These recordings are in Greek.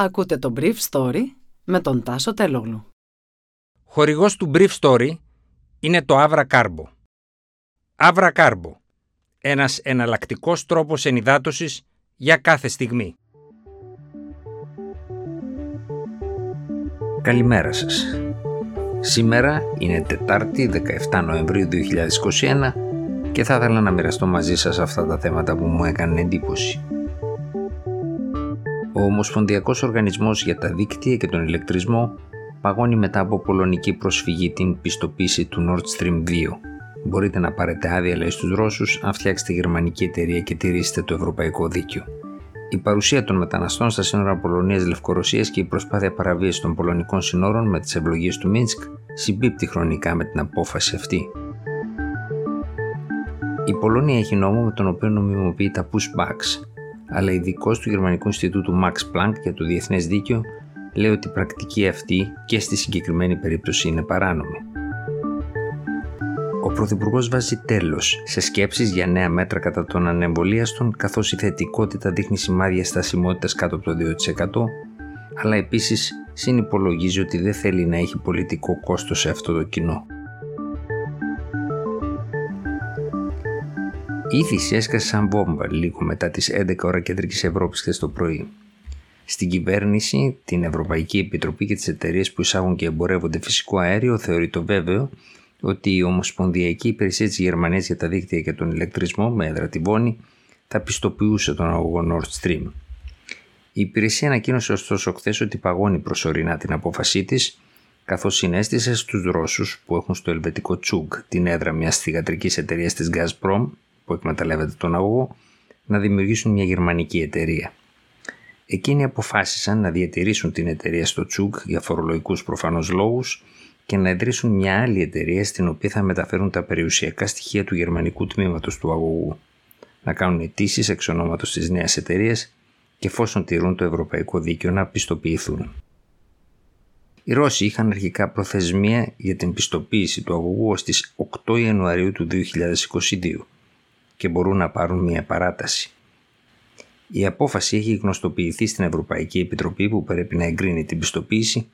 Ακούτε το Brief Story με τον Τάσο Τελόγλου. Χορηγός του Brief Story είναι το Avra Carbo. Avra Carbo. Ένας εναλλακτικός τρόπος ενυδάτωσης για κάθε στιγμή. Καλημέρα σας. Σήμερα είναι Τετάρτη 17 Νοεμβρίου 2021 και θα ήθελα να μοιραστώ μαζί σας αυτά τα θέματα που μου έκαναν εντύπωση. Ο Ομοσπονδιακός Οργανισμός για τα Δίκτυα και τον Ηλεκτρισμό παγώνει μετά από πολωνική προσφυγή την πιστοποίηση του Nord Stream 2. Μπορείτε να πάρετε άδεια, λέει στους Ρώσους, αν φτιάξετε γερμανική εταιρεία και τηρήσετε το ευρωπαϊκό δίκαιο. Η παρουσία των μεταναστών στα σύνορα Πολωνία-Λευκορωσία και η προσπάθεια παραβίασης των πολωνικών συνόρων με τις ευλογίες του Μίνσκ συμπίπτει χρονικά με την απόφαση αυτή. Η Πολωνία έχει νόμο με τον οποίο νομιμοποιεί τα pushbacks, αλλά ειδικός του Γερμανικού Ινστιτούτου Max Planck για το Διεθνές Δίκαιο λέει ότι η πρακτική αυτή και στη συγκεκριμένη περίπτωση είναι παράνομη. Ο Πρωθυπουργός βάζει τέλος σε σκέψεις για νέα μέτρα κατά των ανεμβολίαστων, καθώς η θετικότητα δείχνει σημάδια στασιμότητας κάτω από το 2%, αλλά επίσης συνυπολογίζει ότι δεν θέλει να έχει πολιτικό κόστος σε αυτό το κοινό. Η είδηση έσκασε σαν βόμβα λίγο μετά τις 11 ώρα κεντρικής Ευρώπης χθες το πρωί. Στην κυβέρνηση, την Ευρωπαϊκή Επιτροπή και τις εταιρείες που εισάγουν και εμπορεύονται φυσικό αέριο θεωρεί το βέβαιο ότι η Ομοσπονδιακή Υπηρεσία της Γερμανίας για τα δίκτυα και τον ηλεκτρισμό με έδρα τη Βόνη θα πιστοποιούσε τον αγωγό Nord Stream. Η υπηρεσία ανακοίνωσε ωστόσο χθες ότι παγώνει προσωρινά την απόφασή της, καθώς συνέστησε στους Ρώσους που έχουν στο ελβετικό Τσούγκ την έδρα μιας θηγατρικής εταιρείας της Gazprom που εκμεταλλεύεται τον αγωγό να δημιουργήσουν μια γερμανική εταιρεία. Εκείνοι αποφάσισαν να διατηρήσουν την εταιρεία στο Τσούγκ για φορολογικούς προφανώς λόγους και να ιδρύσουν μια άλλη εταιρεία στην οποία θα μεταφέρουν τα περιουσιακά στοιχεία του γερμανικού τμήματος του αγωγού, να κάνουν αιτήσεις εξ ονόματος της νέας εταιρείας και εφόσον τηρούν το ευρωπαϊκό δίκαιο να πιστοποιηθούν. Οι Ρώσοι είχαν αρχικά προθεσμία για την πιστοποίηση του αγωγού ως τις 8 Ιανουαρίου του 2022 και μπορούν να πάρουν μια παράταση. Η απόφαση έχει γνωστοποιηθεί στην Ευρωπαϊκή Επιτροπή που πρέπει να εγκρίνει την πιστοποίηση,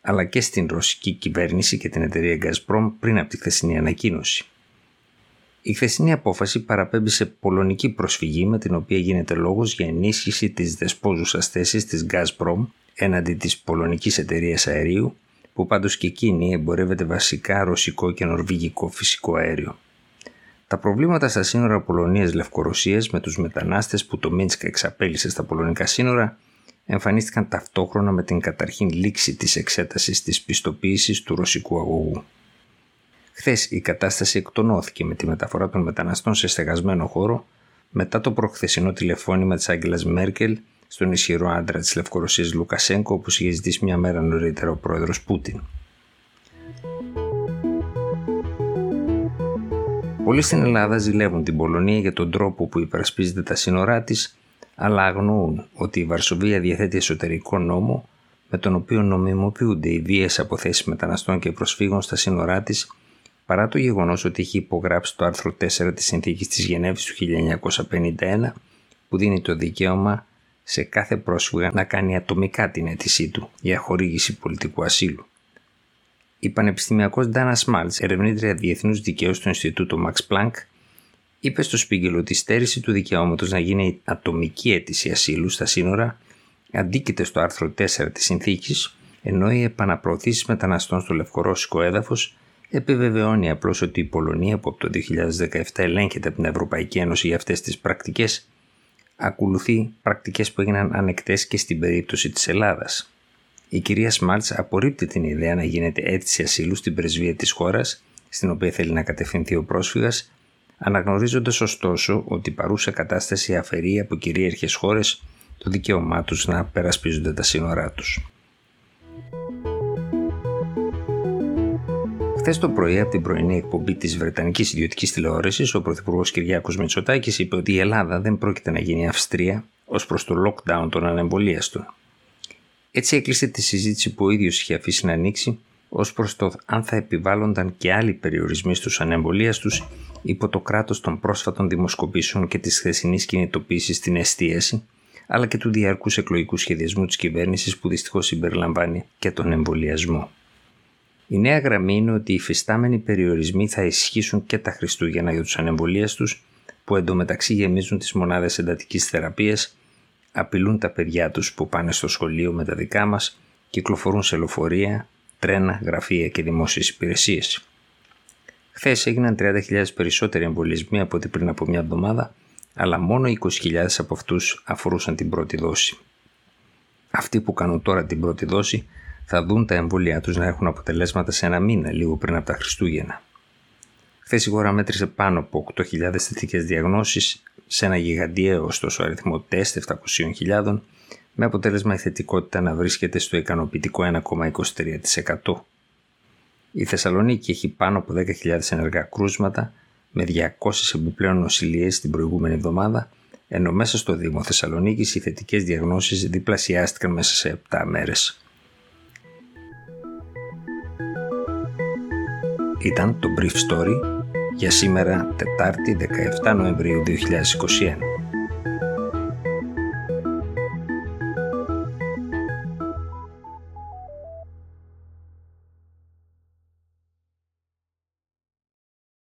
αλλά και στην ρωσική κυβέρνηση και την εταιρεία Gazprom πριν από τη χθεσινή ανακοίνωση. Η χθεσινή απόφαση παραπέμπει σε πολωνική προσφυγή με την οποία γίνεται λόγος για ενίσχυση της δεσπόζουσας θέσης της Gazprom έναντι της πολωνικής εταιρείας αερίου που πάντως και εκείνη εμπορεύεται βασικά ρωσικό και νορβηγικό φυσικό αέριο. Τα προβλήματα στα σύνορα Πολωνίας-Λευκορωσίας με τους μετανάστες που το Μίνσκ εξαπέλυσε στα πολωνικά σύνορα εμφανίστηκαν ταυτόχρονα με την καταρχήν λήξη της εξέτασης της πιστοποίησης του ρωσικού αγωγού. Χθες η κατάσταση εκτονώθηκε με τη μεταφορά των μεταναστών σε στεγασμένο χώρο μετά το προχθεσινό τηλεφώνημα της Άγγελας Μέρκελ στον ισχυρό άντρα της Λευκορωσίας Λουκασέγκο όπως είχε ζητήσει μια μέρα νωρίτερα ο πρόεδρος Πούτιν. Πολλοί στην Ελλάδα ζηλεύουν την Πολωνία για τον τρόπο που υπερασπίζεται τα σύνορά της, αλλά αγνοούν ότι η Βαρσοβία διαθέτει εσωτερικό νόμο με τον οποίο νομιμοποιούνται οι βίε αποθέσεις μεταναστών και προσφύγων στα σύνορά της, παρά το γεγονός ότι έχει υπογράψει το άρθρο 4 της Συνθήκης της Γενέβης του 1951, που δίνει το δικαίωμα σε κάθε πρόσφυγα να κάνει ατομικά την αίτησή του για χορήγηση πολιτικού ασύλου. Η πανεπιστημιακός Ντάνα Σμάλτς, ερευνήτρια διεθνούς δικαίου στο Ινστιτούτο Max Planck, είπε στο Σπίγκελ ότι η στέρηση του δικαιώματος να γίνει ατομική αίτηση ασύλου στα σύνορα αντίκειται στο άρθρο 4 της συνθήκης, ενώ οι επαναπροωθήσεις μεταναστών στο λευκορώσικο έδαφος επιβεβαιώνει απλώς ότι η Πολωνία, που από το 2017 ελέγχεται από την Ευρωπαϊκή Ένωση για αυτές τις πρακτικές, ακολουθεί πρακτικές που έγιναν ανεκτές και στην περίπτωση της Ελλάδας. Η κυρία Σμάλτς απορρίπτει την ιδέα να γίνεται αίτηση ασύλου στην πρεσβεία της χώρας στην οποία θέλει να κατευθυνθεί ο πρόσφυγας, αναγνωρίζοντας ωστόσο ότι η παρούσα κατάσταση αφαιρεί από κυρίαρχες χώρες το δικαίωμά τους να περασπίζονται τα σύνορά τους. Χθες το πρωί, από την πρωινή εκπομπή της Βρετανικής Ιδιωτικής Τηλεόραση, ο Πρωθυπουργός Κυριάκος Μητσοτάκης είπε ότι η Ελλάδα δεν πρόκειται να γίνει Αυστρία ως προς το lockdown των ανεμβολίαστων. Έτσι έκλεισε τη συζήτηση που ο ίδιος είχε αφήσει να ανοίξει ως προς το αν θα επιβάλλονταν και άλλοι περιορισμοί στους ανεμβολίαστου υπό το κράτος των πρόσφατων δημοσκοπήσεων και της χθεσινής κινητοποίησης στην εστίαση, αλλά και του διαρκούς εκλογικού σχεδιασμού της κυβέρνησης που δυστυχώς συμπεριλαμβάνει και τον εμβολιασμό. Η νέα γραμμή είναι ότι οι υφιστάμενοι περιορισμοί θα ισχύσουν και τα Χριστούγεννα για τους ανεμβολίαστου, που εντωμεταξύ γεμίζουν τις μονάδες εντατικής θεραπείας, απειλούν τα παιδιά τους που πάνε στο σχολείο με τα δικά μας, κυκλοφορούν σε λεωφορεία, τρένα, γραφεία και δημόσιες υπηρεσίες. Χθες έγιναν 30.000 περισσότεροι εμβολιασμοί από ό,τι πριν από μια εβδομάδα, αλλά μόνο 20.000 από αυτούς αφορούσαν την πρώτη δόση. Αυτοί που κάνουν τώρα την πρώτη δόση θα δουν τα εμβόλια τους να έχουν αποτελέσματα σε ένα μήνα, λίγο πριν από τα Χριστούγεννα. Χθες η χώρα μέτρησε πάνω από 8.000 θετικές διαγνώσεις σε ένα γιγαντιαίο ωστόσο αριθμό τεστ 700.000, με αποτέλεσμα η θετικότητα να βρίσκεται στο ικανοποιητικό 1,23%. Η Θεσσαλονίκη έχει πάνω από 10.000 ενεργά κρούσματα με 200 επιπλέον νοσηλίες την προηγούμενη εβδομάδα, ενώ μέσα στο Δήμο Θεσσαλονίκης οι θετικές διαγνώσεις διπλασιάστηκαν μέσα σε 7 μέρες. Ήταν το Brief Story για σήμερα Τετάρτη 17 Νοεμβρίου 2021.